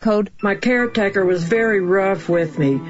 Code. My caretaker was very rough with me.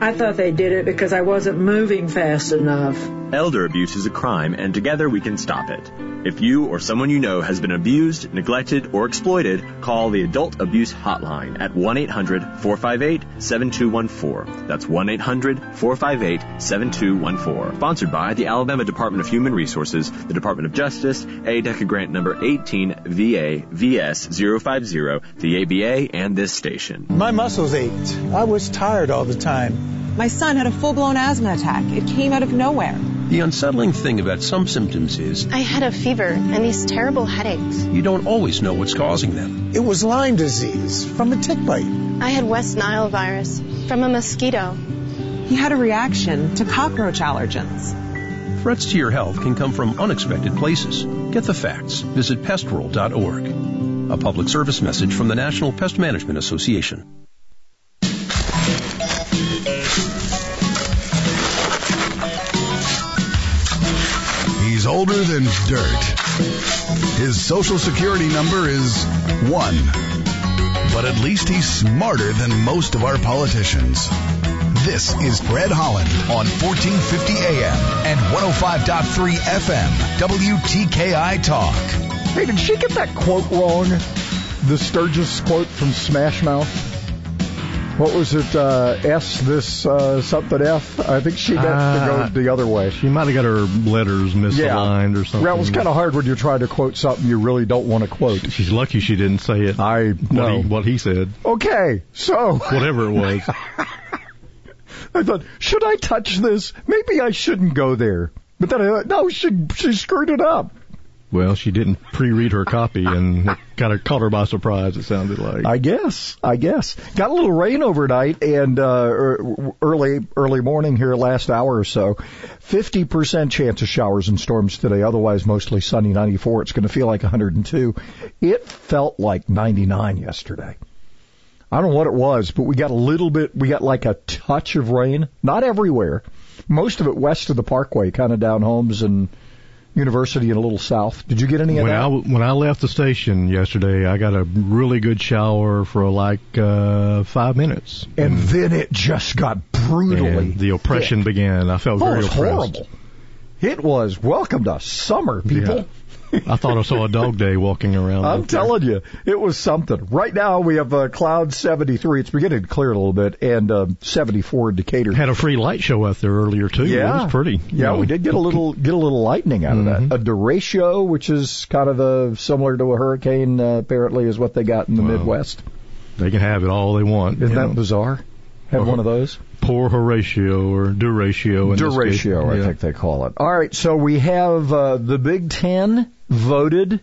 I thought they did it because I wasn't moving fast enough. Elder abuse is a crime, and together we can stop it. If you or someone you know has been abused, neglected, or exploited, call the Adult Abuse Hotline at 1-800-458-7214. That's 1-800-458-7214. Sponsored by the Alabama Department of Human Resources, the Department of Justice, ADECA grant number 18 VA VS 050, the ABA, and this station. My muscles ached. I was tired all the time. My son had a full blown asthma attack. It came out of nowhere. The unsettling thing about some symptoms is I had a fever and these terrible headaches. you don't always know what's causing them. It was Lyme disease from a tick bite. I had West Nile virus from a mosquito. He had a reaction to cockroach allergens. Threats to your health can come from unexpected places. Get the facts. Visit pestworld.org. A public service message from the National Pest Management Association. Older than dirt. His social security number is one. But at least he's smarter than most of our politicians. This is Fred Holland on 1450 AM and 105.3 FM, WTKI Talk. Hey, did she get that quote wrong? The Sturgis quote from Smash Mouth? What was it? Uh, S this uh, something F? I think she meant to Uh, go the other way. She might have got her letters misaligned or something. Well, it's kind of hard when you're trying to quote something you really don't want to quote. She's lucky she didn't say it. I What, know. he, what he said, Okay, so whatever it was. I thought, should I touch this? Maybe I shouldn't go there. But then I thought, no, she she screwed it up. Well, she didn't pre-read her copy, and kind of caught her by surprise. It sounded like. I guess. I guess. Got a little rain overnight and uh, er- early early morning here last hour or so. Fifty percent chance of showers and storms today. Otherwise, mostly sunny. Ninety four. It's going to feel like 102. It felt like 99 yesterday. I don't know what it was, but we got a little bit. We got like a touch of rain. Not everywhere. Most of it west of the Parkway, kind of down homes and University and a little south. Did you get any of when that? I when I left the station yesterday, I got a really good shower for like uh, five minutes, and then it just got brutally. and the oppression thick. began. I felt Oh, very it was oppressed. horrible. It was welcome to summer, people. I thought I saw a dog day walking around. I'm there. telling you, it was something. Right now we have uh, cloud 73. It's beginning to clear a little bit, and uh, 74 in Decatur. Had a free light show out there earlier too. Yeah, it was pretty. you Yeah, know. we did get a little get a little lightning out of Mm-hmm. that. A derecho, which is kind of a, similar to a hurricane, uh, apparently, is what they got in the Wow. Midwest. They can have it all they want. Isn't that know. bizarre? Had Uh-huh. one of those. Poor Horatio or Duratio. in. Duratio, I Yeah. think they call it. All right, so we have uh, the Big Ten voted.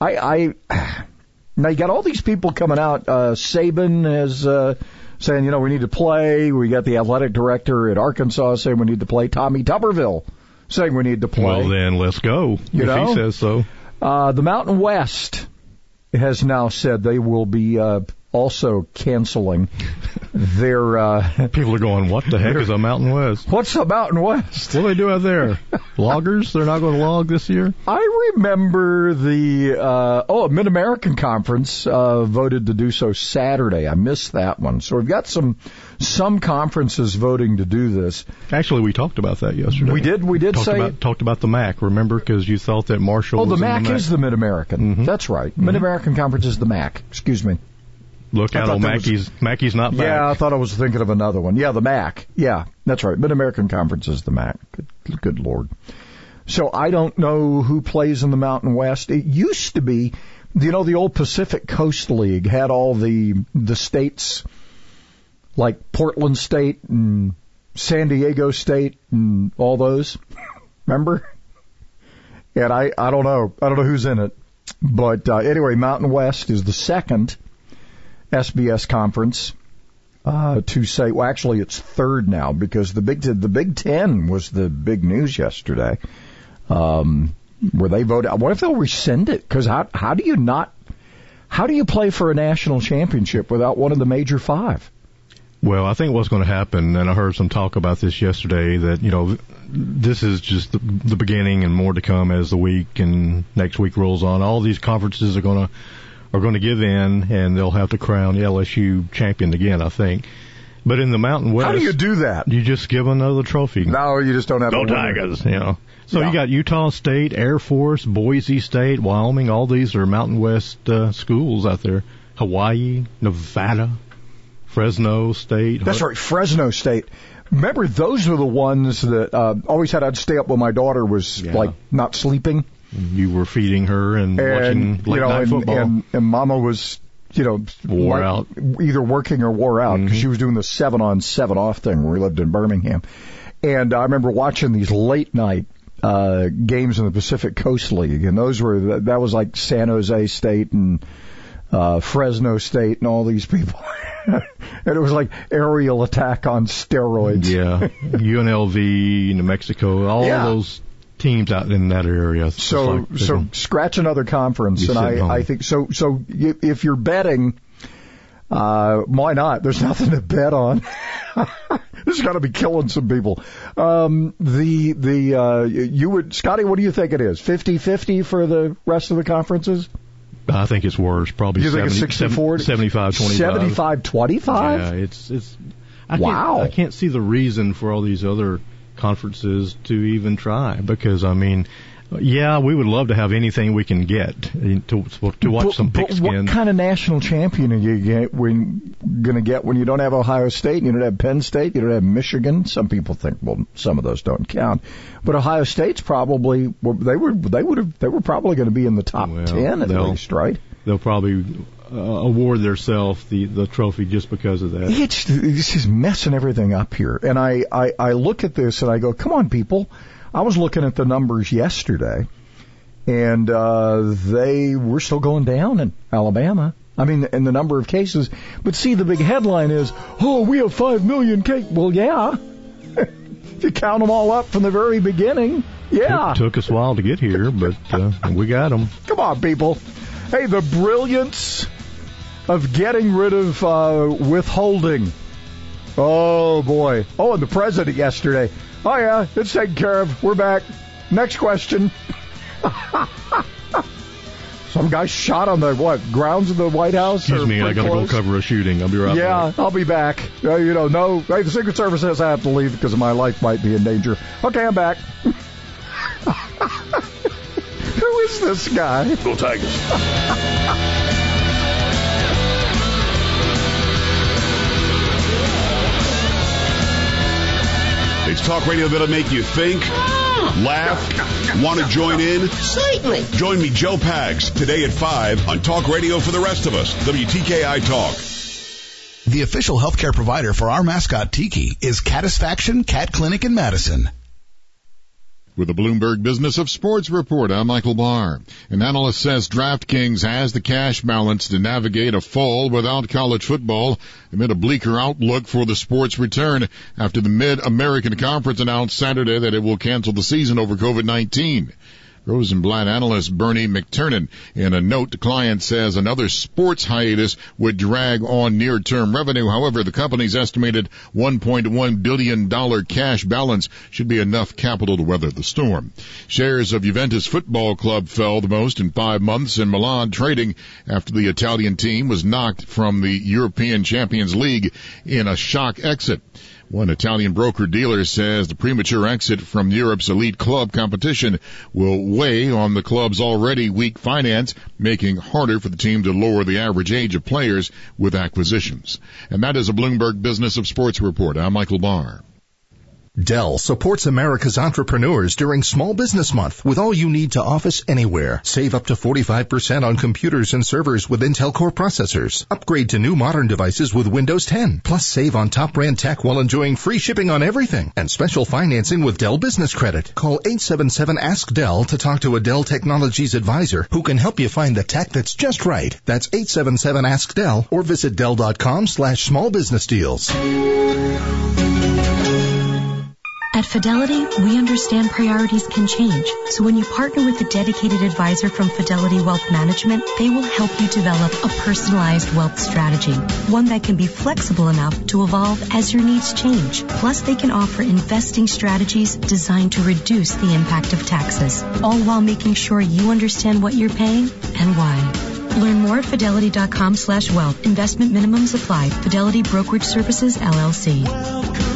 I, I now you got all these people coming out. Uh, Saban is uh, saying, you know, we need to play. We got the athletic director at Arkansas saying we need to play. Tommy Tuberville saying we need to play. Well, then let's go. You if know? he says so. Uh, the Mountain West has now said they will be uh, also canceling their. Uh, People are going, what the heck is a Mountain West? What's a Mountain West? What do they do out there? Loggers? They're not going to log this year? I remember the uh, oh Mid American Conference uh, voted to do so Saturday. I missed that one. So we've got some some conferences voting to do this. Actually, we talked about that yesterday. We did. We did talked say. about talked about the MAC. Remember, because you thought that Marshall. oh, the MAC, the MAC is the Mid American. Mhm. That's right. Mid American Conference is the MAC. Excuse me. Look I out, old that was- Mackey's. Mackey's not back. Yeah, I thought I was thinking of another one. Yeah, the MAC. Yeah, that's right. Mid American Conference is the MAC. Good, good lord. So I don't know who plays in the Mountain West. It used to be, you know, the old Pacific Coast League had all the the states, like Portland State and San Diego State and all those. Remember? And I I don't know I don't know who's in it, but uh, anyway, Mountain West is the second FBS conference uh, to say. Well, actually, it's third now because the Big the Big Ten was the big news yesterday. Um, where they voted. What if they'll rescind it? Because how how do you not? How do you play for a national championship without one of the major five? Well, I think what's going to happen, and I heard some talk about this yesterday, that, you know, this is just the, the beginning and more to come as the week and next week rolls on. All these conferences are going to are going to give in, and they'll have to crown LSU champion again, I think. But in the Mountain West, How do you do that? you just give another trophy. No, you just don't have Go a. Tigers, you know. So Yeah. you got Utah State, Air Force, Boise State, Wyoming. All these are Mountain West uh, schools out there. Hawaii, Nevada, Fresno State. That's right, Fresno State. Remember, those were the ones that uh, always had. I'd stay up when my daughter was Yeah. like not sleeping, You were feeding her and, and watching late you know, night and, football. and and Mama was you know Wore like, out. either working or wore out because Mhm. she was doing the seven on seven off thing where we lived in Birmingham, and I remember watching these late night uh games in the Pacific Coast League, and those were that, that was like San Jose State and uh Fresno State and all these people. and it was like aerial attack on steroids. yeah, UNLV, New Mexico, all Yeah. those teams out in that area. So like so can- scratch another conference, and home. I I think so so if you're betting, uh, why not? There's nothing to bet on. this is going to be killing some people. Um, the the uh, you would Scotty, what do you think it is? 50-50 for the rest of the conferences? I think it's worse. Probably You think it's 70, 60-40? 75 25. 75-25? Yeah, it's it's. I Wow. Can't, I can't see the reason for all these other conferences to even try because I mean, yeah, we would love to have anything we can get eh, to to watch But- some pigskin. What kind of national champion are you get when going to get when you don't have Ohio State, and you don't have Penn State, you don't have Michigan? Some people think, well, some of those don't count, but Ohio State's probably well, they were they would have they were probably going to be in the top Well, ten at least, right? They'll probably uh, award themselves the the trophy just because of that. It's this is messing everything up here, and I, I I look at this and I go, come on, people. I was looking at the numbers yesterday, and uh, they were still going down in Alabama. I mean, in the number of cases. But see, the big headline is, oh, we have five million cases. Well, yeah. if you count them all up from the very beginning, yeah. Took, took us a while to get here, but uh, we got them. Come on, people. Hey, the brilliance of getting rid of uh, withholding. Oh, boy. Oh, and the president yesterday. Oh, yeah, it's taken care of. We're back. Next question. Some guy shot on the, what, grounds of the White House? Excuse me, I got to go cover a shooting. I'll be right Yeah, back. I'll be back. Uh, you know, no, hey, the Secret Service says I have to leave because my life might be in danger. Okay, I'm back. Who is this guy? Go Tigers. It's talk radio that'll make you think, laugh, want to join in. Certainly. Join me, Joe Pags, today at 5 on Talk Radio for the rest of us, WTKI Talk. The official healthcare provider for our mascot Tiki is Catisfaction Cat Clinic in Madison. With the Bloomberg Business of Sports report, I'm Michael Barr. An analyst says DraftKings has the cash balance to navigate a fall without college football amid a bleaker outlook for the sport's return after the Mid-American Conference announced Saturday that it will cancel the season over COVID-19. Rosenblatt analyst Bernie McTernan in a note to clients says another sports hiatus would drag on near-term revenue. However, the company's estimated $1.1 billion cash balance should be enough capital to weather the storm. Shares of Juventus Football Club fell the most in five months in Milan trading after the Italian team was knocked from the European Champions League in a shock exit. One Italian broker dealer says the premature exit from Europe's elite club competition will weigh on the club's already weak finance, making harder for the team to lower the average age of players with acquisitions. And that is a Bloomberg Business of Sports report. I'm Michael Barr. Dell supports America's entrepreneurs during Small Business Month with all you need to office anywhere. Save up to 45% on computers and servers with Intel Core processors. Upgrade to new modern devices with Windows 10. Plus save on top brand tech while enjoying free shipping on everything and special financing with Dell Business Credit. Call 877 Ask Dell to talk to a Dell Technologies advisor who can help you find the tech that's just right. That's 877 Ask Dell or visit Dell.com slash small business deals. At Fidelity, we understand priorities can change. So when you partner with a dedicated advisor from Fidelity Wealth Management, they will help you develop a personalized wealth strategy, one that can be flexible enough to evolve as your needs change. Plus, they can offer investing strategies designed to reduce the impact of taxes, all while making sure you understand what you're paying and why. Learn more at fidelity.com slash wealth. Investment minimums apply. Fidelity Brokerage Services, LLC.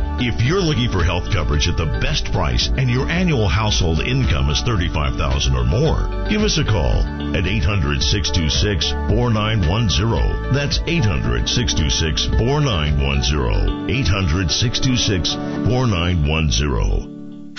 If you're looking for health coverage at the best price and your annual household income is 35,000 or more, give us a call at 800-626-4910. That's 800-626-4910. 800-626-4910.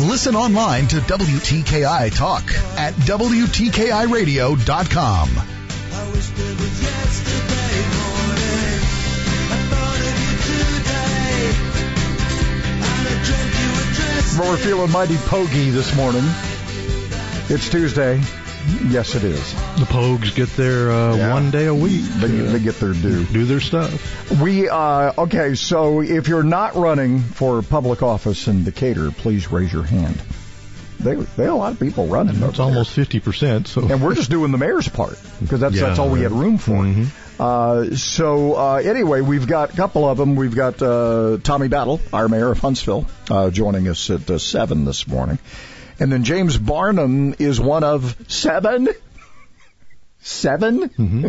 Listen online to WTKI Talk at WTKIRadio.com. Well, we're feeling mighty pogy this morning. It's Tuesday. Yes, it is. The Pogues get their uh, Yeah. one day a week. They, they get their due. Do their stuff. We uh okay, so if you're not running for public office in Decatur, please raise your hand. They they have a lot of people running. It's almost fifty percent. So and we're just doing the mayor's part because that's Yeah, that's all we had room for. Mhm. Uh, so uh, anyway, we've got a couple of them. We've got uh, Tommy Battle, our mayor of Huntsville, uh, joining us at uh, seven this morning, and then James Barnum is one of seven, 7 Mm-hmm.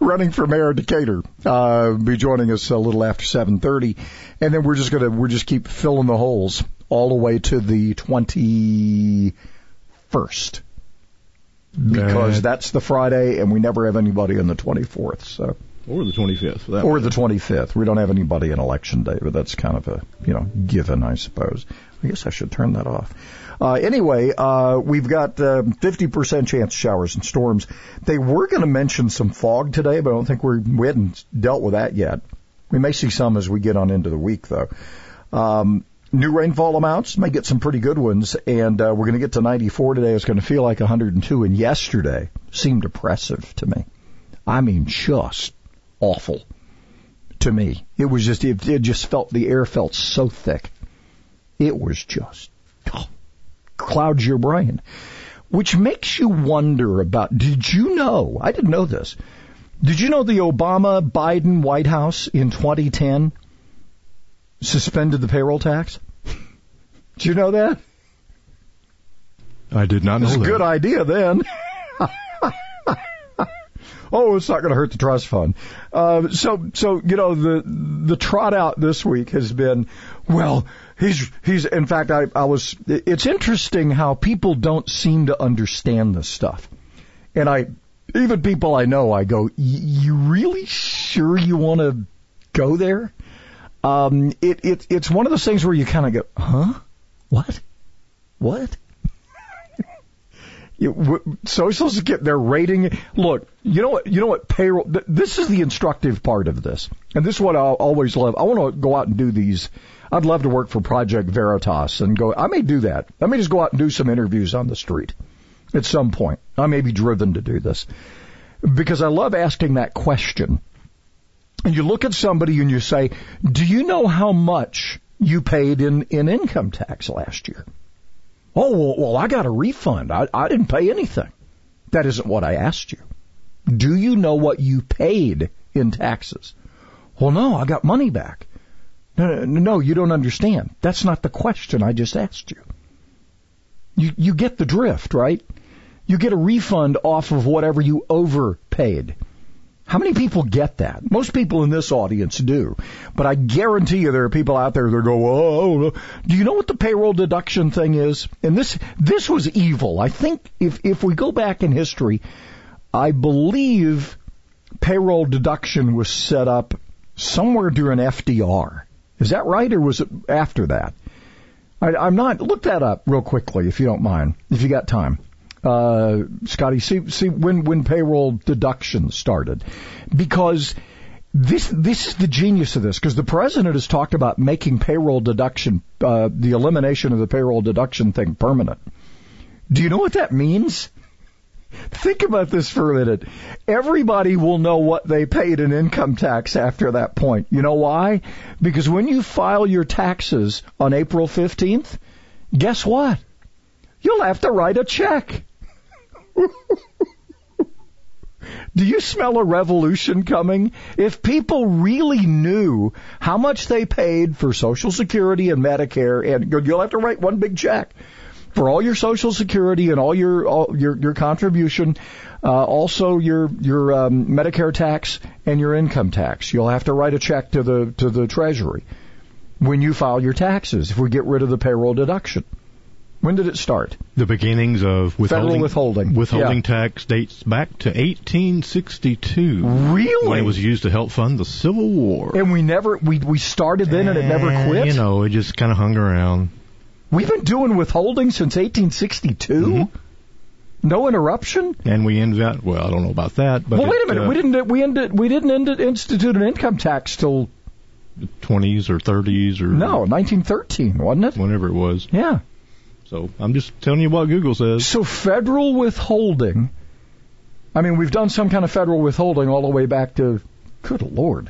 running for mayor of Decatur. Uh, be joining us a little after seven thirty, and then we're just gonna we're just keep filling the holes all the way to the twenty first because Uh, that's the Friday, and we never have anybody on the 24th. So, or the twenty fifth. or the 25th. We don't have anybody on election day, but that's kind of a you know given, I suppose. I guess I should turn that off. Uh, anyway, uh, we've got uh, 50% chance of showers and storms. They were going to mention some fog today, but I don't think we're, we hadn't dealt with that yet. We may see some as we get on into the week, though. Um, new rainfall amounts may get some pretty good ones, and uh, we're going to get to 94 today. It's going to feel like 102, and yesterday seemed oppressive to me. I mean, just awful to me. It was just, it, it just felt, the air felt so thick. It was just, oh, clouds your brain. Which makes you wonder about, did you know, I didn't know this, did you know the Obama Biden White House in 2010 suspended the payroll tax? Did you know that? I did not It know was a that. good idea then. oh, it's not going to hurt the trust fund. Uh, so, so you know, the the trot out this week has been, well, he's he's. In fact, I I was. It's interesting how people don't seem to understand this stuff, and I even people I know, I go, "Y- you really sure you want to go there? Um, it it it's one of those things where you kind of go, huh? What? What? You, get their rating. Look, you know what? You know what? Payroll. Th- this is the instructive part of this, and this is what I always love. I want to go out and do these. I'd love to work for Project Veritas and go. I may do that. I may just go out and do some interviews on the street at some point. I may be driven to do this because I love asking that question. And you look at somebody and you say, "Do you know how much you paid in in income tax last year?" Oh, well, well I got a refund. I, I didn't pay anything. That isn't what I asked you. Do you know what you paid in taxes? Well, no, I got money back. No, no, no, you don't understand. That's not the question I just asked you. You, you get the drift, right? You get a refund off of whatever you overpaid. How many people get that? Most people in this audience do. But I guarantee you there are people out there that go, oh, do you know what the payroll deduction thing is? And this, this was evil. I think if, if we go back in history, I believe payroll deduction was set up somewhere during FDR. Is that right or was it after that? I, I'm not, look that up real quickly if you don't mind, if you got time uh, Scotty, see, see when, when payroll deduction started. Because this, this is the genius of this, because the president has talked about making payroll deduction, uh, the elimination of the payroll deduction thing permanent. Do you know what that means? Think about this for a minute. Everybody will know what they paid in income tax after that point. You know why? Because when you file your taxes on April 15th, guess what? You'll have to write a check. Do you smell a revolution coming? If people really knew how much they paid for Social Security and Medicare, and you'll have to write one big check for all your Social Security and all your all your your contribution, uh, also your your um, Medicare tax and your income tax. You'll have to write a check to the to the Treasury when you file your taxes. If we get rid of the payroll deduction. When did it start? The beginnings of withholding, Federal withholding. Withholding Yeah. tax dates back to 1862. Really? When it was used to help fund the Civil War. And we never we we started then and it never quit. You know, it just kind of hung around. We've been doing withholding since 1862. Mm-hmm. No interruption. And we up, well, I don't know about that, but well, wait a minute. uh, we didn't we ended we didn't end, institute an income tax till 20s or 30s or no 1913, wasn't it? whenever it was. Yeah. So I'm just telling you what Google says. So federal withholding. I mean, we've done some kind of federal withholding all the way back to. Good lord.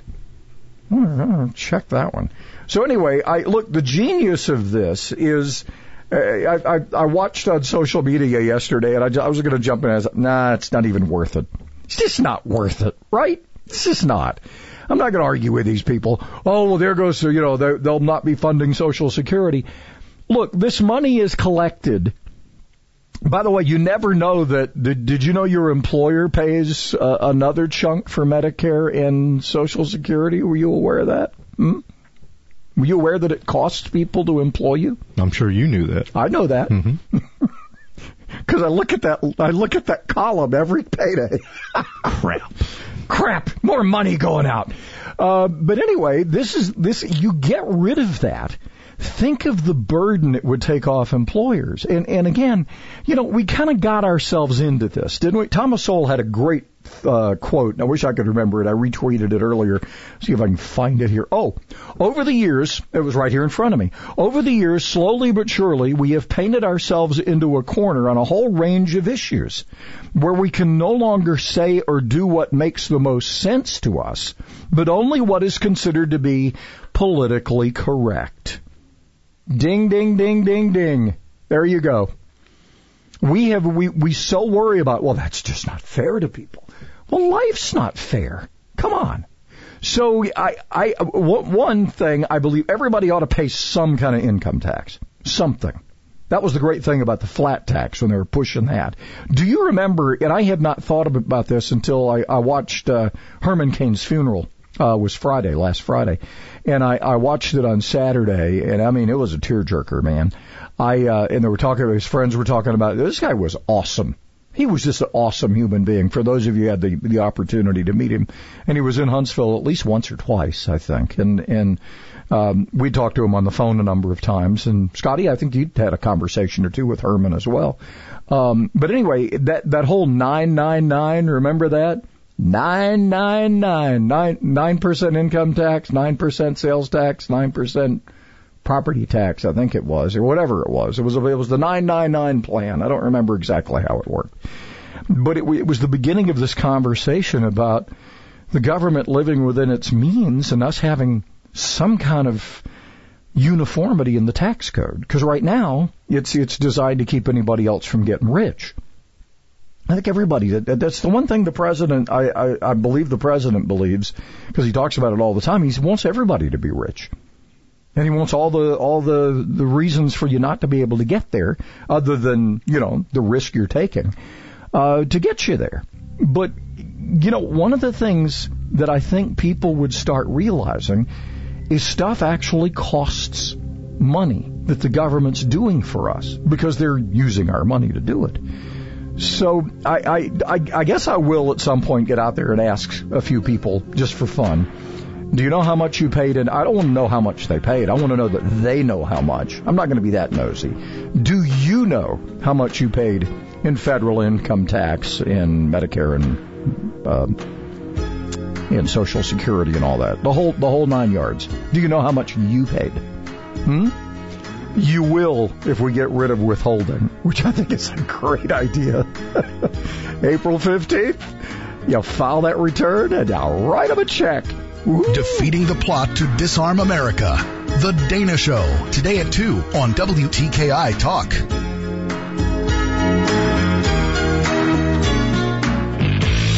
Check that one. So anyway, I look. The genius of this is. uh, I, I, I watched on social media yesterday, and I, I was going to jump in as, nah, it's not even worth it. It's just not worth it, right? It's just not. I'm not going to argue with these people. Oh, well, there goes, you know, they- they'll not be funding Social Security. Look, this money is collected. By the way, you never know that. Did, did you know your employer pays uh, another chunk for Medicare and Social Security? Were you aware of that? Hmm? Were you aware that it costs people to employ you? I'm sure you knew that. I know that Mm-hmm. because I look at that. I look at that column every payday. Crap. Crap, more money going out. Uh, but anyway, this is this. You get rid of that. Think of the burden it would take off employers. And and again, you know, we kind of got ourselves into this, didn't we? Thomas Sowell had a great uh, quote. and I wish I could remember it. I retweeted it earlier. See if I can find it here. Oh, over the years, it was right here in front of me. Over the years, slowly but surely, we have painted ourselves into a corner on a whole range of issues where we can no longer say or do what makes the most sense to us, but only what is considered to be politically correct. Ding, ding, ding, ding, ding. There you go. We have, we, we so worry about, well, that's just not fair to people. Well, life's not fair. Come on. So I, I, one thing I believe everybody ought to pay some kind of income tax. Something. That was the great thing about the flat tax when they were pushing that. Do you remember, and I had not thought about this until I, I watched uh, Herman Cain's funeral, uh, was Friday, last Friday. And I, I watched it on Saturday, and I mean, it was a tearjerker, man. I, uh, and they were talking, his friends were talking about, this guy was awesome. He was just an awesome human being. For those of you who had the, the opportunity to meet him, and he was in Huntsville at least once or twice, I think. And, and, um, we talked to him on the phone a number of times. And Scotty, I think you'd had a conversation or two with Herman as well. Um, but anyway, that, that whole 999, remember that? Nine nine nine nine nine percent income tax, nine percent sales tax, nine percent property tax. I think it was, or whatever it was. It was it was the nine nine nine plan. I don't remember exactly how it worked, but it, it was the beginning of this conversation about the government living within its means and us having some kind of uniformity in the tax code. Because right now it's it's designed to keep anybody else from getting rich. I think everybody, that, that's the one thing the president, I, I, I believe the president believes, because he talks about it all the time, he wants everybody to be rich. And he wants all the all the the reasons for you not to be able to get there, other than you know the risk you're taking, uh, to get you there. But you know, one of the things that I think people would start realizing is stuff actually costs money that the government's doing for us because they're using our money to do it. So I, I, I, I guess I will at some point get out there and ask a few people just for fun. Do you know how much you paid? And I don't want to know how much they paid. I want to know that they know how much. I'm not going to be that nosy. Do you know how much you paid in federal income tax, in Medicare, and uh, in Social Security, and all that? The whole the whole nine yards. Do you know how much you paid? Hmm. You will if we get rid of withholding, which I think is a great idea. April 15th, you file that return and I'll write them a check. Woo. Defeating the plot to disarm America. The Dana Show, today at 2 on WTKI Talk.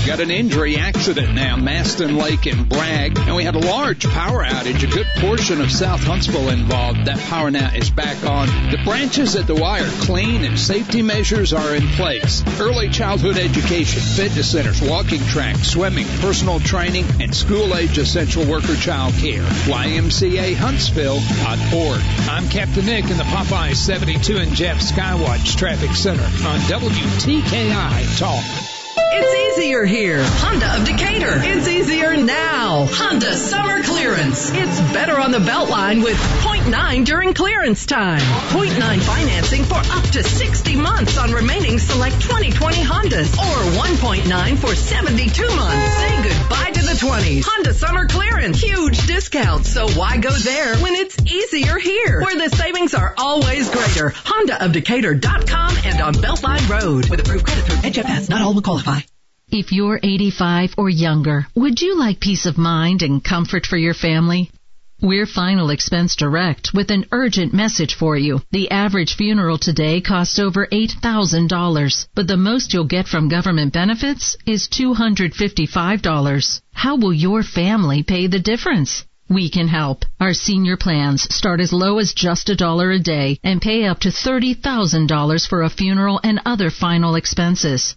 Got an injury accident now, Mastin Lake and Bragg, and we had a large power outage, a good portion of South Huntsville involved. That power now is back on. The branches at the Y are clean and safety measures are in place. Early childhood education, fitness centers, walking tracks, swimming, personal training, and school-age essential worker child care. YMCAHuntsville.org. I'm Captain Nick in the Popeye 72 and Jeff Skywatch Traffic Center on WTKI Talk. It's easier here. Honda of Decatur. It's easier now. Honda summer clearance. It's better on the Beltline with 0.9 during clearance time. 0.9 financing for up to 60 months on remaining select 2020 Hondas or 1.9 for 72 months. Say goodbye to the 20s. Honda summer clearance. Huge discounts. So why go there when it's easier here? Where the savings are always greater. HondaofDecatur.com on Beltline Road with approved credit through HFS. Not all will qualify. If you're 85 or younger, would you like peace of mind and comfort for your family? We're Final Expense Direct with an urgent message for you. The average funeral today costs over $8,000, but the most you'll get from government benefits is $255. How will your family pay the difference? We can help. Our senior plans start as low as just a dollar a day and pay up to $30,000 for a funeral and other final expenses.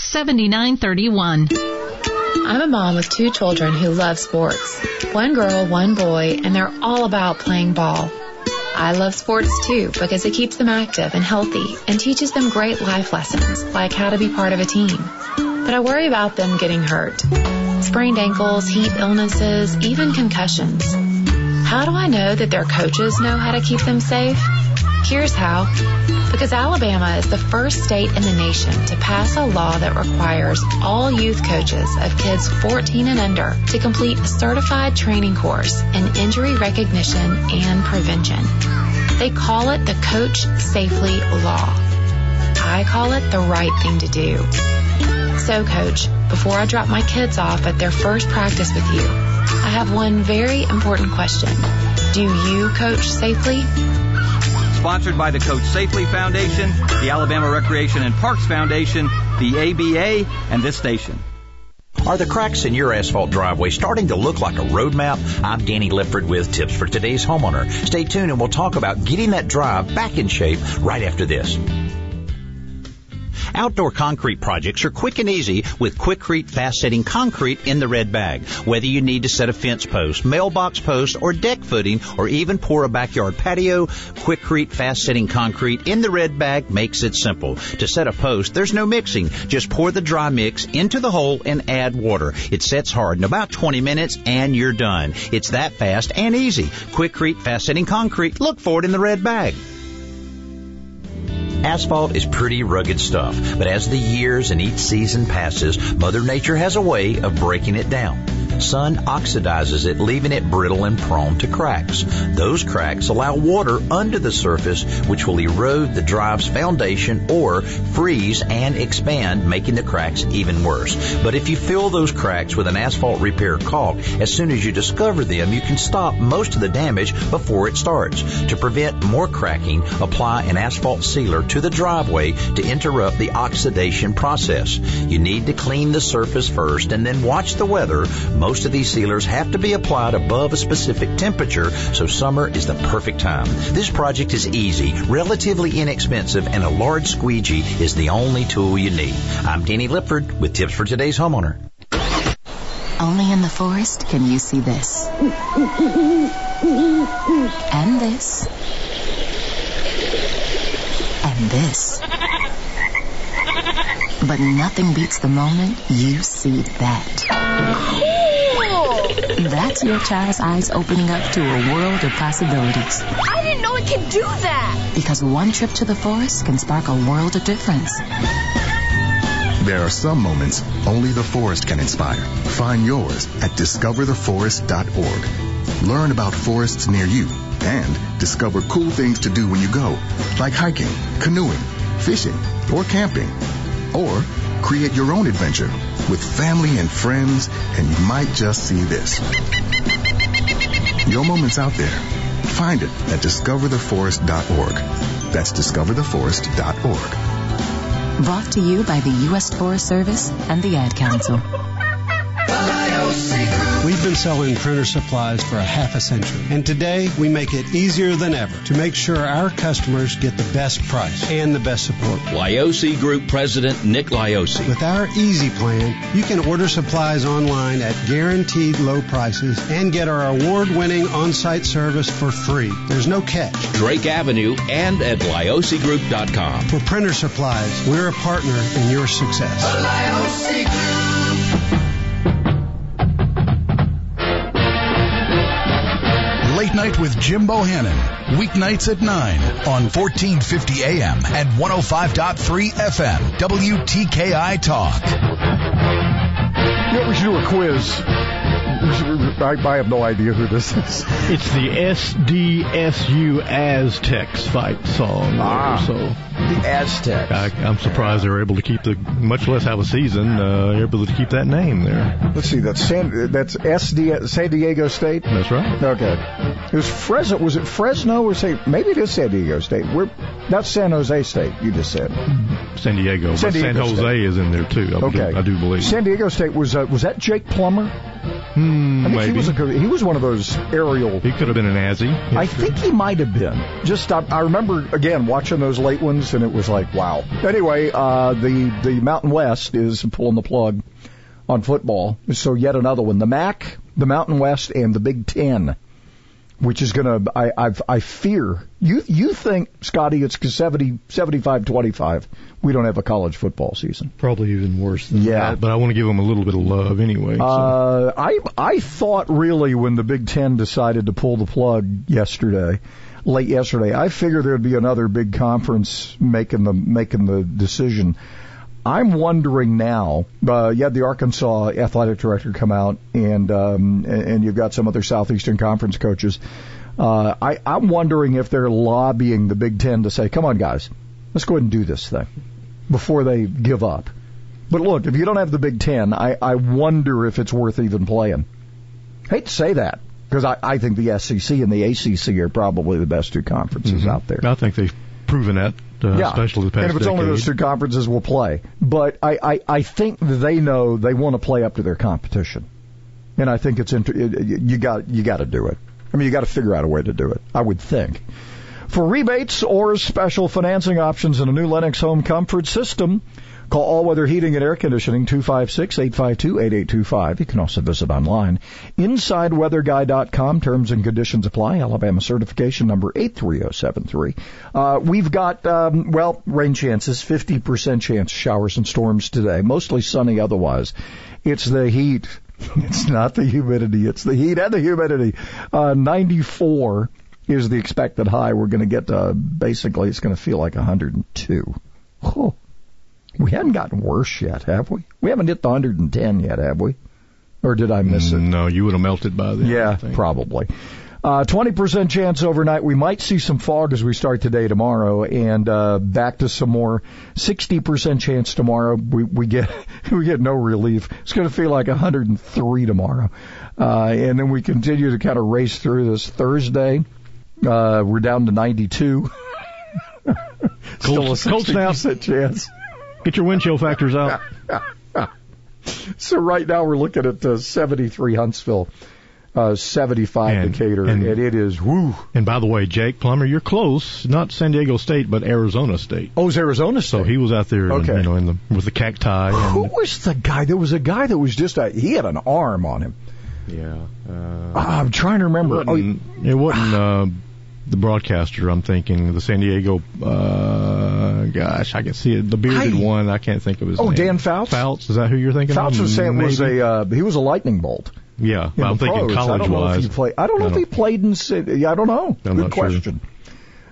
800-526-7931. I'm a mom with two children who love sports. One girl, one boy, and they're all about playing ball. I love sports too because it keeps them active and healthy and teaches them great life lessons like how to be part of a team. But I worry about them getting hurt. Sprained ankles, heat illnesses, even concussions. How do I know that their coaches know how to keep them safe? Here's how. Because Alabama is the first state in the nation to pass a law that requires all youth coaches of kids 14 and under to complete a certified training course in injury recognition and prevention. They call it the Coach Safely Law. I call it the right thing to do. So, Coach, before I drop my kids off at their first practice with you, I have one very important question. Do you coach safely? Sponsored by the Coach Safely Foundation, the Alabama Recreation and Parks Foundation, the ABA, and this station. Are the cracks in your asphalt driveway starting to look like a road map? I'm Danny Lipford with tips for today's homeowner. Stay tuned and we'll talk about getting that drive back in shape right after this. Outdoor concrete projects are quick and easy with Quikrete fast setting concrete in the red bag. Whether you need to set a fence post, mailbox post, or deck footing, or even pour a backyard patio, Quikrete fast setting concrete in the red bag makes it simple. To set a post, there's no mixing. Just pour the dry mix into the hole and add water. It sets hard in about 20 minutes and you're done. It's that fast and easy. Quikrete fast setting concrete. Look for it in the red bag. Asphalt is pretty rugged stuff, but as the years and each season passes, Mother Nature has a way of breaking it down. Sun oxidizes it, leaving it brittle and prone to cracks. Those cracks allow water under the surface, which will erode the drive's foundation or freeze and expand, making the cracks even worse. But if you fill those cracks with an asphalt repair caulk, as soon as you discover them, you can stop most of the damage before it starts. To prevent more cracking, apply an asphalt sealer to the driveway to interrupt the oxidation process. You need to clean the surface first and then watch the weather. Most of these sealers have to be applied above a specific temperature, so summer is the perfect time. This project is easy, relatively inexpensive, and a large squeegee is the only tool you need. I'm Danny Lipford with tips for today's homeowner. Only in the forest can you see this. And this. And this. But nothing beats the moment you see that. Cool! That's your child's eyes opening up to a world of possibilities. I didn't know it could do that! Because one trip to the forest can spark a world of difference. There are some moments only the forest can inspire. Find yours at discovertheforest.org. Learn about forests near you and discover cool things to do when you go, like hiking, canoeing, fishing, or camping. Or create your own adventure with family and friends, and you might just see this. Your moment's out there. Find it at discovertheforest.org. That's discovertheforest.org. Brought to you by the U.S. Forest Service and the Ad Council. We've been selling printer supplies for a half a century, and today we make it easier than ever to make sure our customers get the best price and the best support. Lioce Group President Nick Lioce. With our Easy Plan, you can order supplies online at guaranteed low prices and get our award-winning on-site service for free. There's no catch. Drake Avenue and at liocegroup.com. For printer supplies, we're a partner in your success. Late Night with Jim Bohannon. Weeknights at 9 on 1450 AM and 105.3 FM. WTKI Talk. You know, we should do a quiz. I, I have no idea who this is. It's the SDSU Aztecs fight song. there, Ah. so the Aztecs. I, I'm surprised they were able to keep the, much less have a season, uh, able to keep that name there. Let's see. That's San. That's SD, San Diego State. That's right. Okay. It was Fresno. Was it Fresno or say maybe it is San Diego State? We're that's San Jose State. You just said. San Diego, San but San Jose State. is in there too. I, Okay. do, I do believe. San Diego State was uh, was that Jake Plummer? Hmm, I think maybe he was a he was one of those aerial. He could have been an Azzy. I think he might have been. Just I, I remember again watching those late ones, and it was like wow. Anyway, uh, the the Mountain West is pulling the plug on football. So yet another one. The MAC, the Mountain West, and the Big Ten, which is going to I I've, I fear you you think Scotty it's 70 75 25. We don't have a college football season. Probably even worse than Yeah. that, but I want to give them a little bit of love anyway. so. Uh, I I thought really when the Big Ten decided to pull the plug yesterday, late yesterday, I figured there'd be another big conference making the making the decision. I'm wondering now. Uh, you had the Arkansas athletic director come out, and um, and you've got some other Southeastern Conference coaches. Uh, I, I'm wondering if they're lobbying the Big Ten to say, "Come on, guys, let's go ahead and do this thing," before they give up. But look, if you don't have the Big Ten, I, I wonder if it's worth even playing. Hate to say that because I, I think the SEC and the ACC are probably the best two conferences Mhm. out there. I think they've proven that, uh, yeah, especially the past and if it's only those two conferences, we'll play. But I, I, I think they know they want to play up to their competition, and I think it's inter- you got you got to do it. I mean, you got to figure out a way to do it. I would think. For rebates or special financing options in a new Lennox home comfort system, call All Weather Heating and Air Conditioning 256-852-8825. You can also visit online. InsideWeatherGuy.com. Terms and conditions apply. Alabama certification number 83073. Uh, we've got, um, well, rain chances, 50% chance showers and storms today. Mostly sunny otherwise. It's the heat. It's not the humidity. It's the heat and the humidity. Uh, 94 is the expected high. We're going to get to, basically, it's going to feel like 102. Oh, we hadn't gotten worse yet, have we? We haven't hit the 110 yet, have we? Or did I miss it? No, you would have melted by then. Yeah, probably. Uh, 20% chance overnight. We might see some fog as we start today, tomorrow, and uh, back to some more. 60% chance tomorrow. We, we get we get no relief. It's going to feel like 103 tomorrow, uh, and then we continue to kind of race through this Thursday. Uh, we're down to 92. Still a 60% chance. Get your wind chill factors out. So right now we're looking at uh, 73 Huntsville, uh, 75 And- Decatur, and- and it is woo. And by the way, Jake Plummer, you're close. Not San Diego State, but Arizona State. Oh, it's Arizona State. So he was out there, in, Okay. you know, in the with the cacti. Who And, was the guy? There was a guy that was just a, he had an arm on him. yeah. Uh, Ah, I'm trying to remember. It Oh, wasn't, it wasn't uh, the broadcaster. I'm thinking the San Diego. Uh, gosh, I can see it. The bearded I- one. I can't think of his oh, name. Dan Fouts. Fouts. Is that who you're thinking Fouts of? was saying was a uh, he was a lightning bolt. Yeah, I'm thinking pros. I college don't know if wise. he played. I don't know I if don't- he played in. I don't know. I'm Good not sure. question.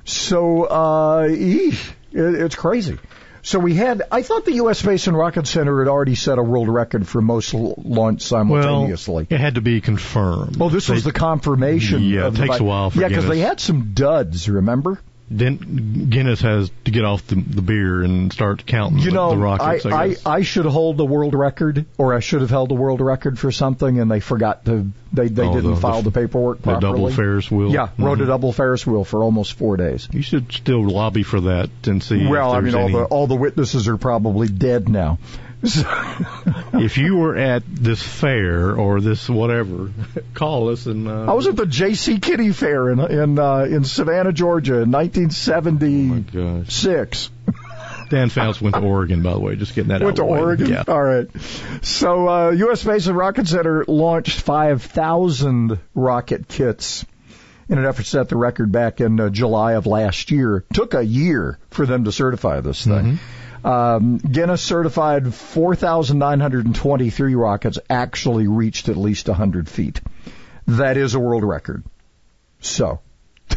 So, uh, it's crazy. So we had. I thought the U.S. Space and Rocket Center had already set a world record for most launch simultaneously. Well, it had to be confirmed. Well, this was the confirmation. Yeah, it takes a while for Yeah, because they had some duds. Remember? Then Guinness has to get off the, the beer and start counting You the, know, the rockets. I, I, guess. I, I should hold the world record, or I should have held the world record for something, and they forgot to. They they Oh, didn't the- file the, paperwork the properly. double Ferris wheel. Yeah, rode a mm-hmm. double Ferris wheel for almost four days. you should still lobby for that and see. Well, if I mean, all any, the all the witnesses are probably dead now. So- if you were at this fair or this whatever, call us and. Uh, I was at the J.C. Kitty Fair in in uh, in Savannah, Georgia, in 1976. Dan Fouts went to Oregon, by the way. Just getting that Went out to of the. Oregon. Yeah. All right. So, uh, U.S. Space and Rocket Center launched 5,000 rocket kits in an effort to set the record back in uh, July of last year. Took a year for them to certify this thing. Um, Guinness certified 4,923 rockets actually reached at least 100 feet. That is a world record. So,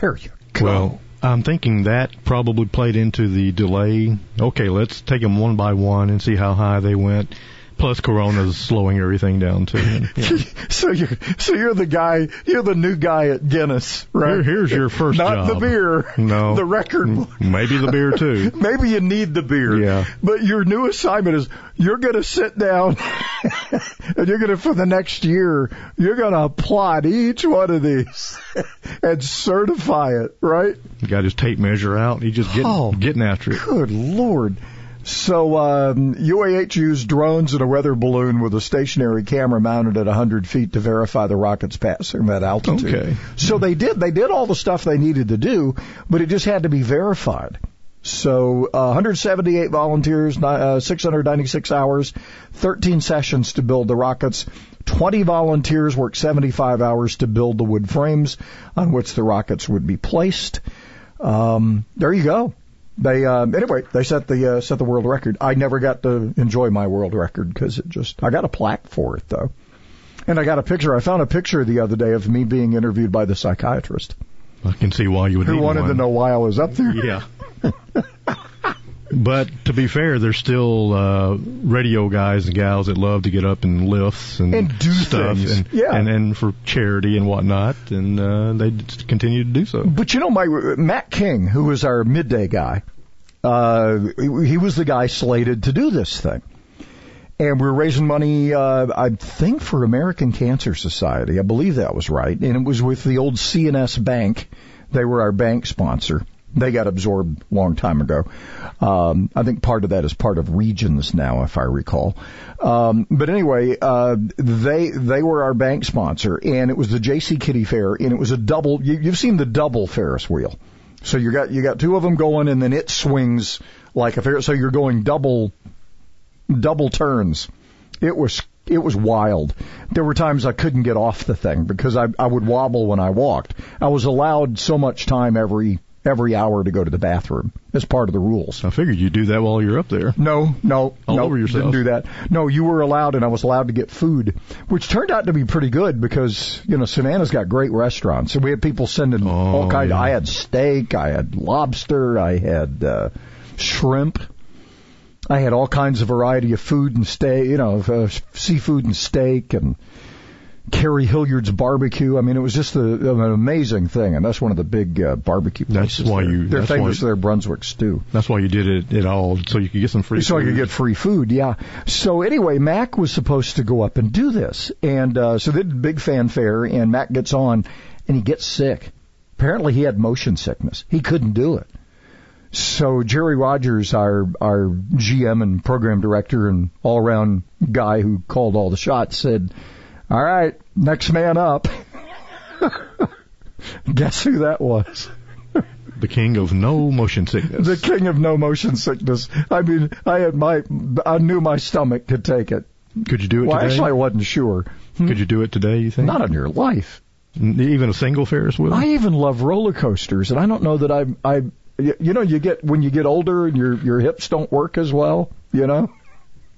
there you go. Well, I'm thinking that probably played into the delay. Okay, let's take them one by one and see how high they went. Plus, Corona's slowing everything down too. Yeah. so you're so you're the guy you're the new guy at Guinness, right? Here- here's your first Not the beer, No. the record. Maybe the beer too. Maybe you need the beer. Yeah. But your new assignment is you're going to sit down and you're going to, for the next year, you're going to plot each one of these and certify it, right? Got his tape measure out. He just getting Oh. getting after it. Good Lord. So, um, UAH used drones and a weather balloon with a stationary camera mounted at 100 feet to verify the rockets passing that altitude. Okay. So they did, they did all the stuff they needed to do, but it just had to be verified. So, uh, 178 volunteers, uh, 696 hours, 13 sessions to build the rockets. 20 volunteers worked 75 hours to build the wood frames on which the rockets would be placed. Um, there you go. They um, anyway. They set the uh, set the world record. I never got to enjoy my world record because it just. I got a plaque for it though, and I got a picture. I found a picture the other day of me being interviewed by the psychiatrist I can see why you would who wanted one. to know why I was up there. Yeah. But to be fair, there's still uh, radio guys and gals that love to get up in lifts and, And do stuff, things. and Yeah. and and for charity and whatnot, and uh, they continue to do so. But you know, my Matt King, who was our midday guy, uh, he he was the guy slated to do this thing. And we were raising money, uh, I think, for American Cancer Society. I believe that was right. And it was with the old CNS Bank. They were our bank sponsor. They got absorbed a long time ago. Um, I think part of that is part of Regions now, if I recall. Um, but anyway, uh, they they were our bank sponsor, and it was the JC Kitty Fair, and it was a double. You, you've seen the double Ferris wheel. So you got you got two of them going, and then it swings like a fair. So you're going double double turns. It was it was wild. There were times I couldn't get off the thing because I I would wobble when I walked. I was allowed so much time every every hour to go to the bathroom as part of the rules. I figured you'd do that while you're up there. No, no, All no, over yourself. didn't do that. No, you were allowed, and I was allowed to get food, which turned out to be pretty good because you know Savannah's got great restaurants, and we had people sending all kind. yeah. I had steak, I had lobster, I had uh, shrimp. I had all kinds of variety of food and steak, you know, uh, seafood and steak and Carrie Hilliard's barbecue. I mean, it was just a, an amazing thing, and that's one of the big uh, barbecue. That's why there. you. They're that's famous for their Brunswick stew. That's why you did it, at all, so you could get some free. Food. So I could get free food, yeah. So anyway, Mac was supposed to go up and do this, and uh, so they did big fanfare, and Mac gets on, and he gets sick. Apparently, he had motion sickness. He couldn't do it. So Jerry Rogers, our our GM and program director and all around guy who called all the shots, said, "All right, next man up." Guess who that was? the king of no motion sickness. The king of no motion sickness. I mean, I had my, I knew my stomach could take it. Could you do it Well, today? actually, I wasn't sure. Hmm. Could you do it today? You think? Not on your life. Even a single Ferris wheel. I even love roller coasters, and I don't know that I, I, you know, you get when you get older and your your hips don't work as well. You know,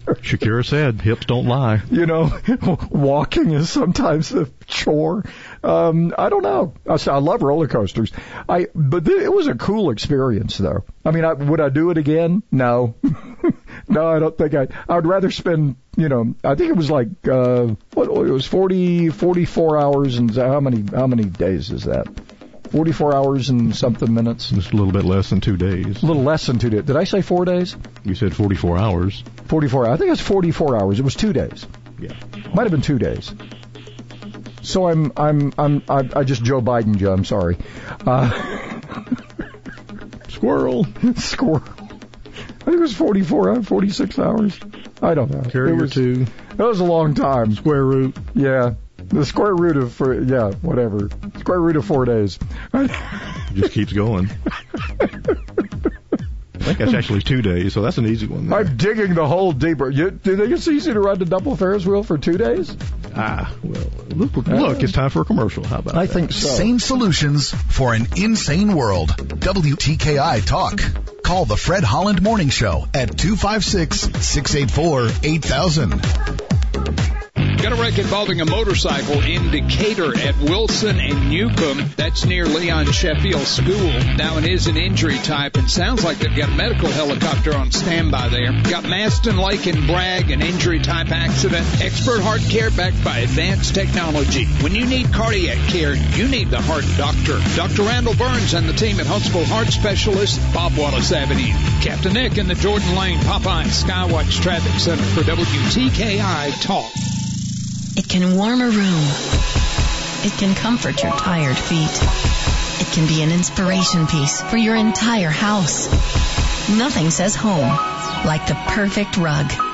Shakira said, "Hips don't lie." you know, walking is sometimes a chore. Um, I don't know. I, I love roller coasters. I, but th- it was a cool experience, though. I mean, I, would I do it again? No, no, I don't think I. I would rather spend, you know, I think it was like, uh, what it was 40, 44 hours, and how many, how many days is that? 44 hours and something minutes. Just a little bit less than two days. A little less than two days. Did I say four days? You said 44 hours. 44 I think it was 44 hours. It was two days. Yeah. Might have been two days. So I'm I'm I'm I, I just Joe Biden Joe. I'm sorry. Uh, Squirrel. squirrel. I think it was 44 hours, 46 hours. I don't know. Carry it was, two. That was a long time. Square root. Yeah. The square root of for yeah whatever square root of four days. Just keeps going. I think that's actually two days, so that's an easy one. There. I'm digging the hole deeper. You, do you think it's easy to ride the double Ferris wheel for two days? Ah, well, look, look, it's time for a commercial. How about I that? think so. Sane solutions for an insane world. WTKI Talk. Call the Fred Holland Morning Show at 256-684-8000. Got a wreck involving a motorcycle in Decatur at Wilson and Newcomb. That's near Leon Sheffield School. Now it is an injury type and sounds like they've got a medical helicopter on standby there. Got Mastin Lake and Bragg, an injury type accident. Expert heart care backed by advanced technology. When you need cardiac care, you need the heart doctor. Dr. Randall Burns and the team at Huntsville Heart Specialist, Bob Wallace Avenue. Captain Nick in the Jordan Lane Popeye Skywatch Traffic Center for WTKI Talk. It can warm a room. It can comfort your tired feet. It can be an inspiration piece for your entire house. Nothing says home like the perfect rug.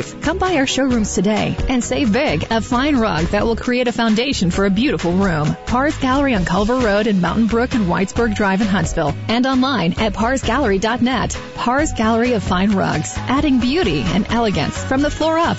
Come by our showrooms today and save big. A fine rug that will create a foundation for a beautiful room. Pars Gallery on Culver Road in Mountain Brook and Whitesburg Drive in Huntsville. And online at parsgallery.net. Pars Gallery of Fine Rugs, adding beauty and elegance from the floor up.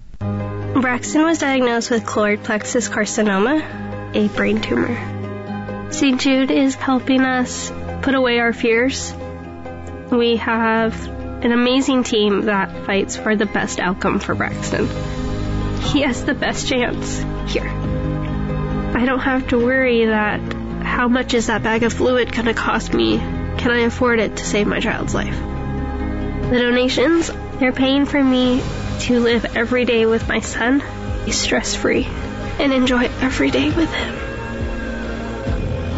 Braxton was diagnosed with choroid plexus carcinoma, a brain tumor. St. Jude is helping us put away our fears. We have an amazing team that fights for the best outcome for Braxton. He has the best chance here. I don't have to worry that how much is that bag of fluid going to cost me? Can I afford it to save my child's life? The donations, they're paying for me to live every day with my son, be stress free, and enjoy every day with him.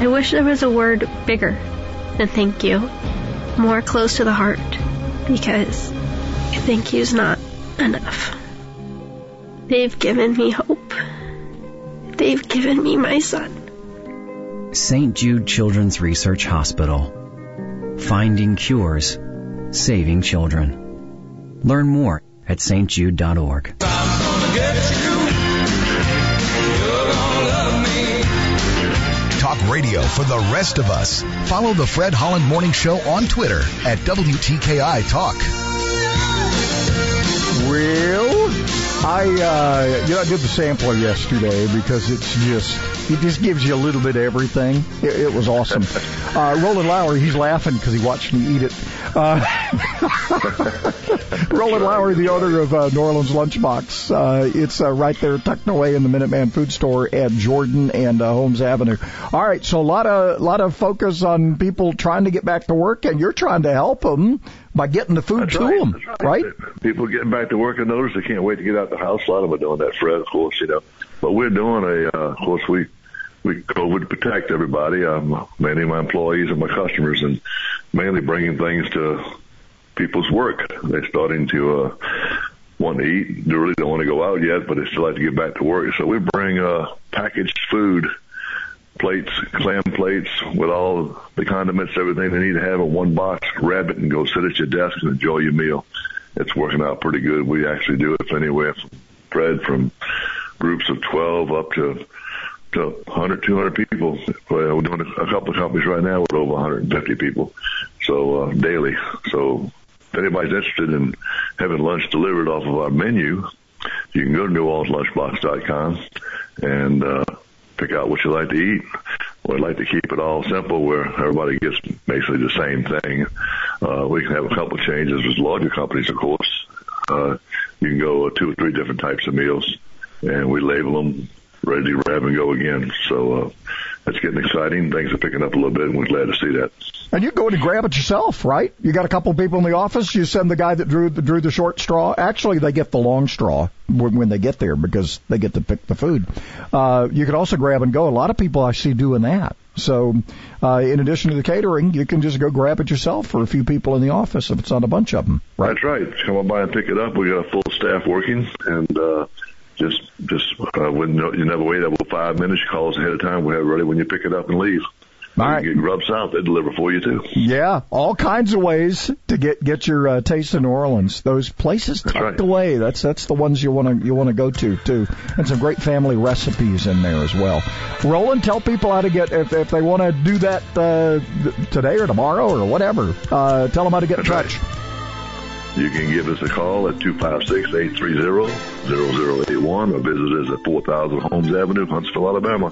I wish there was a word bigger than thank you, more close to the heart, because thank you's not enough. They've given me hope. They've given me my son. St. Jude Children's Research Hospital. Finding cures, saving children. Learn more at stjude.org. Talk radio for the rest of us. Follow the Fred Holland Morning Show on Twitter at WTKI Talk. Well, I uh, you know I did the sampler yesterday because it's just it just gives you a little bit of everything. It, it was awesome. Uh, Roland Lowry, he's laughing because he watched me eat it. Uh, Roland Lowry, the owner of uh, New Orleans Lunchbox. Uh, it's uh, right there tucked away in the Minuteman Food Store at Jordan and uh, Holmes Avenue. All right, so a lot of lot of focus on people trying to get back to work, and you're trying to help them by getting the food That's to right. them, That's right? People getting back to work and notice they can't wait to get out of the house. A lot of them are doing that, Fred, of course, you know. But we're doing a, uh, of course, we we COVID to protect everybody, um, of my employees and my customers, and mainly bringing things to people's work. They're starting to uh, want to eat. They really don't want to go out yet, but they still have to get back to work. So we bring uh, packaged food plates, clam plates with all the condiments, everything they need to have in one box. Grab it and go sit at your desk and enjoy your meal. It's working out pretty good. We actually do it anywhere from Fred from groups of 12 up to to 100, 200 people. We're doing a couple of companies right now with over 150 people, so uh, daily. So if anybody's interested in having lunch delivered off of our menu, you can go to NewOrleansLunchbox.com and uh, pick out what you like to eat. We'd like to keep it all simple where everybody gets basically the same thing. Uh, we can have a couple changes with larger companies, of course. Uh, you can go two or three different types of meals and we label them ready to grab and go again. So, uh, that's getting exciting. Things are picking up a little bit and we're glad to see that. And you go and grab it yourself, right? You got a couple people in the office. You send the guy that drew the, drew the short straw. Actually, they get the long straw when, when they get there because they get to pick the food. Uh, you can also grab and go. A lot of people I see doing that. So, uh, in addition to the catering, you can just go grab it yourself for a few people in the office if it's not a bunch of them. Right? That's right. Come on by and pick it up. We got a full staff working and, uh, just, just, uh, when you never wait about five minutes, you call us ahead of time. We have it ready when you pick it up and leave. All right. You get Grub South, they deliver for you too. Yeah, all kinds of ways to get get your uh, taste of New Orleans. Those places tucked right. away. That's that's the ones you want to you want to go to too, and some great family recipes in there as well. Roland, tell people how to get if if they want to do that uh, today or tomorrow or whatever. Uh, tell them how to get in touch. You can give us a call at 256-830-0081 or visit us at 4000 Holmes Avenue, Huntsville, Alabama.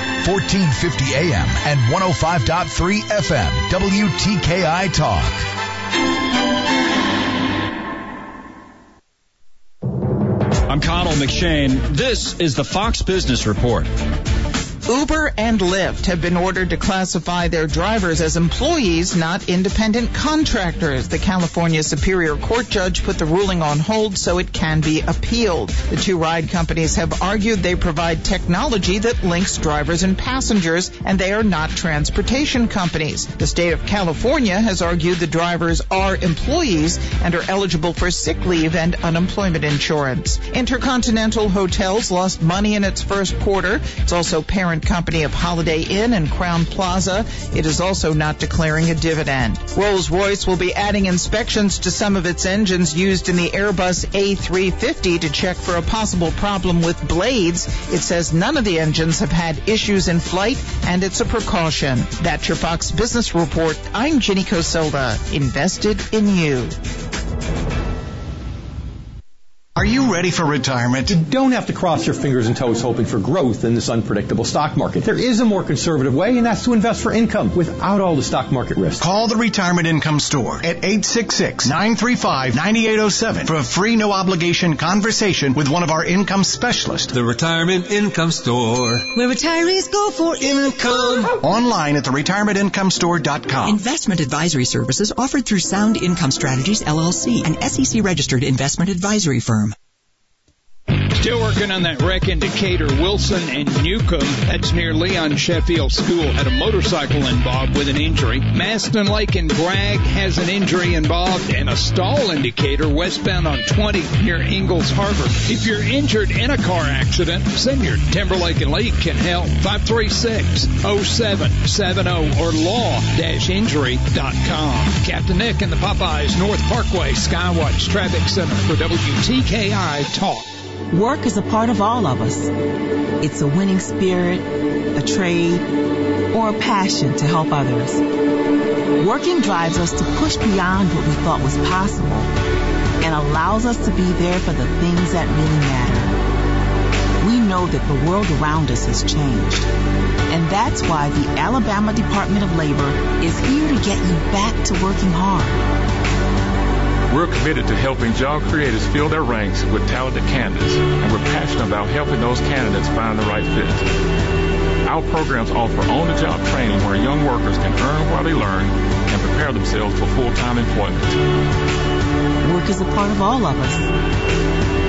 1450 AM and 105.3 FM. WTKI Talk. I'm Connell McShane. This is the Fox Business Report. Uber and Lyft have been ordered to classify their drivers as employees, not independent contractors. The California Superior Court judge put the ruling on hold so it can be appealed. The two ride companies have argued they provide technology that links drivers and passengers, and they are not transportation companies. The state of California has argued the drivers are employees and are eligible for sick leave and unemployment insurance. Intercontinental Hotels lost money in its first quarter. It's also parent parent company of Holiday Inn and Crowne Plaza. It is also not declaring a dividend. Rolls-Royce will be adding inspections to some of its engines used in the Airbus A350 to check for a possible problem with blades. It says none of the engines have had issues in flight and it's a precaution. That's your Fox Business Report. I'm Ginny Cosola, invested in you. Are you ready for retirement? You don't have to cross your fingers and toes hoping for growth in this unpredictable stock market. There is a more conservative way, and that's to invest for income without all the stock market risk. Call the Retirement Income Store at 866-935-9807 for a free no obligation conversation with one of our income specialists. The Retirement Income Store. Where retirees go for income. Online at theretirementincomestore.com. Investment advisory services offered through Sound Income Strategies LLC, an SEC registered investment advisory firm. Still working on that wreck indicator. Wilson and Newcomb, that's near Leon Sheffield School, had a motorcycle involved with an injury. Mastin Lake and Bragg has an injury involved and a stall indicator westbound on 20 near Ingalls Harbor. If you're injured in a car accident, Siniard Timberlake and League can help. 536-0770 or law-injury.com. Captain Nick and the Popeyes North Parkway Skywatch Traffic Center for WTKI Talk. Work is a part of all of us. It's a winning spirit, a trade, or a passion to help others. Working drives us to push beyond what we thought was possible and allows us to be there for the things that really matter. We know that the world around us has changed. And that's why the Alabama Department of Labor is here to get you back to working hard. We're committed to helping job creators fill their ranks with talented candidates, and we're passionate about helping those candidates find the right fit. Our programs offer on-the-job training where young workers can earn while they learn and prepare themselves for full-time employment. Work is a part of all of us.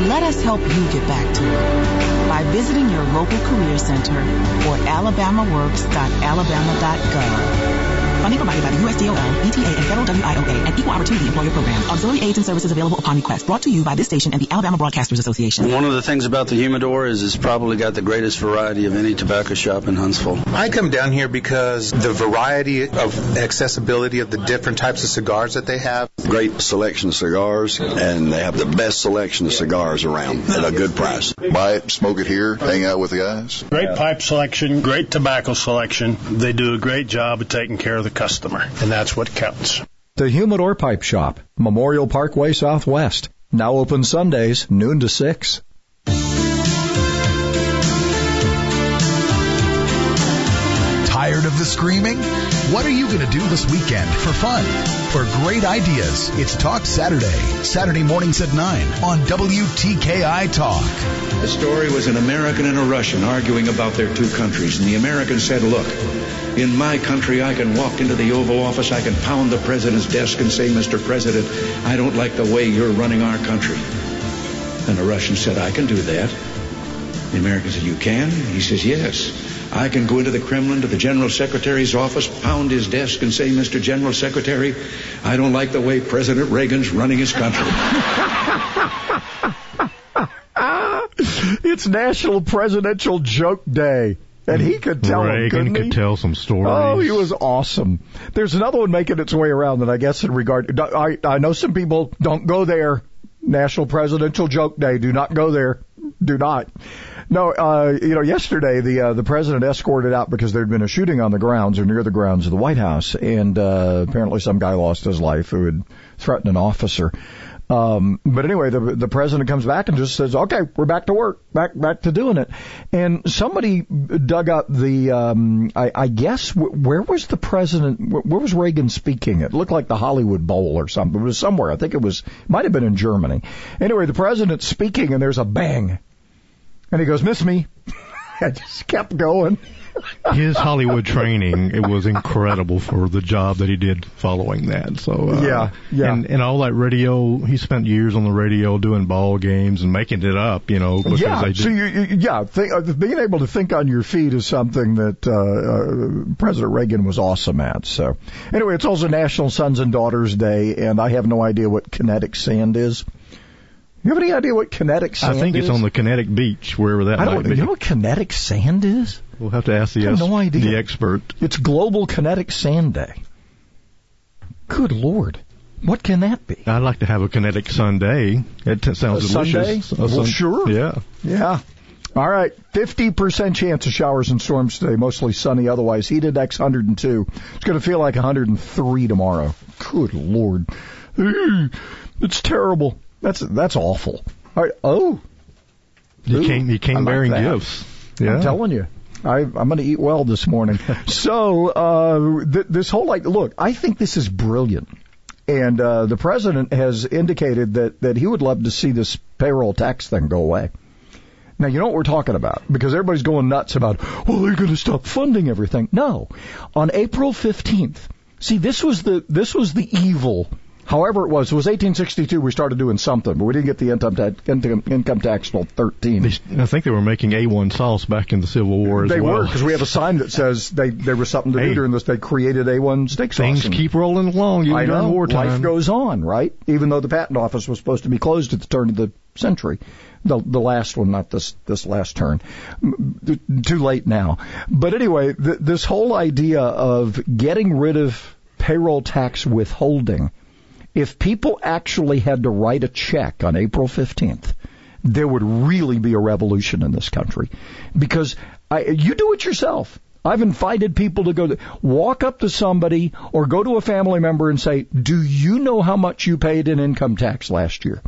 Let us help you get back to it by visiting your local career center or alabamaworks.alabama.gov. Funding provided by the USDOL, ETA, and Federal WIOA and Equal Opportunity Employer Program. Auxiliary aids and services available upon request. Brought to you by this station and the Alabama Broadcasters Association. One of the things about the humidor is it's probably got the greatest variety of any tobacco shop in Huntsville. I come down here because the variety of accessibility of the different types of cigars that they have. Great selection of cigars, and they have the best selection of cigars around at a good price. Buy it, smoke it here, hang out with the guys. Great pipe selection, great tobacco selection. They do a great job of taking care of the customer, and that's what counts. The Humidor Pipe Shop, Memorial Parkway Southwest. Now open Sundays, noon to 6. Tired of the screaming? What are you going to do this weekend for fun? For great ideas, it's Talk Saturday, Saturday mornings at 9 on WTKI Talk. The story was an American and a Russian arguing about their two countries, and the American said, Look, in my country, I can walk into the Oval Office, I can pound the president's desk and say, Mr. President, I don't like the way you're running our country. And the Russian said, I can do that. The American said, You can? He says, Yes. I can go into the Kremlin to the General Secretary's office, pound his desk, and say, Mr. General Secretary, I don't like the way President Reagan's running his country. it's National Presidential Joke Day. And he could tell Reagan could he? tell some stories. Oh, he was awesome. There's another one making its way around that I guess in regard. I I know some people don't go there. National Presidential Joke Day. Do not go there. Do not. No, uh, you know, yesterday the uh, the president escorted out because there'd been a shooting on the grounds or near the grounds of the White House, and uh, apparently some guy lost his life who had threatened an officer. Um, but anyway, the the president comes back and just says, "Okay, we're back to work, back back to doing it." And somebody dug up the, um, I, I guess, where was the president? Where was Reagan speaking? It looked like the Hollywood Bowl or something. It was somewhere. I think it was, might have been in Germany. Anyway, the president's speaking, and there's a bang, and he goes, "Miss me." I just kept going. His Hollywood training, it was incredible for the job that he did following that. So uh, yeah, yeah, and, and all that radio. He spent years on the radio doing ball games and making it up. You know, because yeah. so you, you yeah, think, uh, being able to think on your feet is something that uh, uh, President Reagan was awesome at. So anyway, it's also National Sons and Daughters Day, and I have no idea what kinetic sand is. You have any idea what kinetic sand I think is? it's on the kinetic beach, wherever that I might don't. be. You know what kinetic sand is? We'll have to ask the, have no idea. the expert. It's Global Kinetic Sand Day. Good lord, what can that be? I'd like to have a kinetic Sunday. It t- sounds A delicious. Sunday? Well, sure. Yeah. Yeah. All right, 50% chance of showers and storms today, mostly sunny, otherwise heat index 102. It's going to feel like 103 tomorrow. Good lord. It's terrible. That's that's awful. All right. Oh. You Ooh, came, you came like bearing that. gifts. Yeah. I'm telling you. I, I'm going to eat well this morning. so uh, th- this whole like, look, I think this is brilliant, and uh, the president has indicated that that he would love to see this payroll tax thing go away. Now you know what we're talking about because everybody's going nuts about, well, they're going to stop funding everything. No, on April 15th. See, this was the this was the evil. However, it was it was 1862. We started doing something, but we didn't get the income tax income, income tax till 13. I think they were making A1 sauce back in the Civil War as They well. were because we have a sign that says they there was something to Hey. do during this. They created A1 steak sauce. Things and- keep rolling along I know. wartime. Life goes on, right? Even though the patent office was supposed to be closed at the turn of the century, the the last one, not this this last turn. Mm, too late now. But anyway, th- this whole idea of getting rid of payroll tax withholding. If people actually had to write a check on April 15th, there would really be a revolution in this country. Because I, you do it yourself. I've invited people to go to, walk up to somebody or go to a family member and say, do you know how much you paid in income tax last year?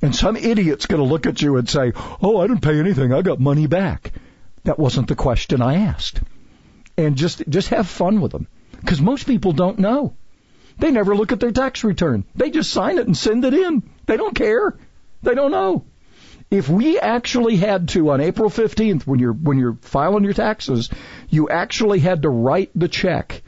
And some idiot's going to look at you and say, oh, I didn't pay anything. I got money back. That wasn't the question I asked. And just, just have fun with them. Because most people don't know. They never look at their tax return. They just sign it and send it in. They don't care. They don't know. If we actually had to on April 15th when you're when you're filing your taxes, you actually had to write the check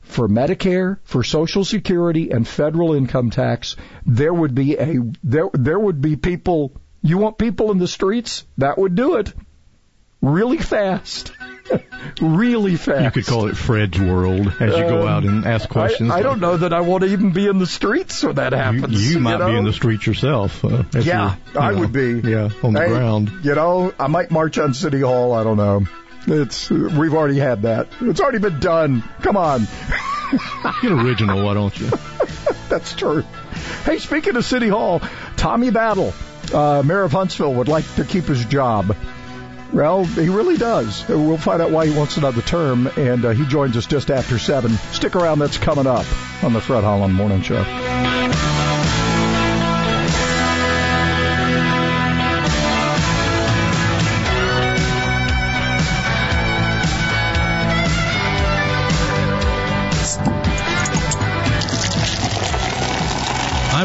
for Medicare, for Social Security and federal income tax, there would be a there there would be people you want people in the streets? That would do it. Really fast. Really fast. You could call it Fred's World as you go Um, out and ask questions. I, I don't know that I want to even be in the streets when that happens. you might know? be in the streets yourself. Uh, Yeah, you I know, would be. Yeah, on the ground. You know, I might march on City Hall. I don't know. It's we've already had that. It's already been done. Come on. Get original, why don't you? That's true. Hey, speaking of City Hall, Tommy Battle, uh, Mayor of Huntsville, would like to keep his job. Well, he really does. We'll find out why he wants another term, and uh, he joins us just after 7. Stick around, that's coming up on the Fred Holland Morning Show.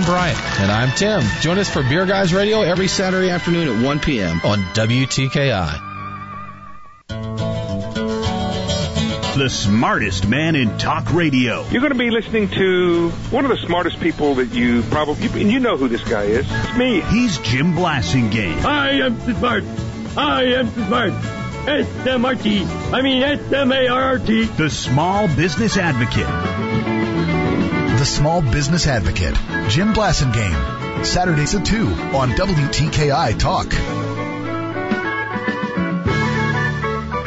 I'm Brian. And I'm Tim. Join us for Beer Guys Radio every Saturday afternoon at 1 p.m. on WTKI. The smartest man in talk radio. You're going to be listening to one of the smartest people that you probably, and you know who this guy is. It's me. He's Jim Blasingame. I am the smart. I am the smart. S-M-R-T. I mean S-M-A-R-R-T. The small business advocate. The Small Business Advocate, Jim Blasingame. Saturdays at 2 on WTKI Talk.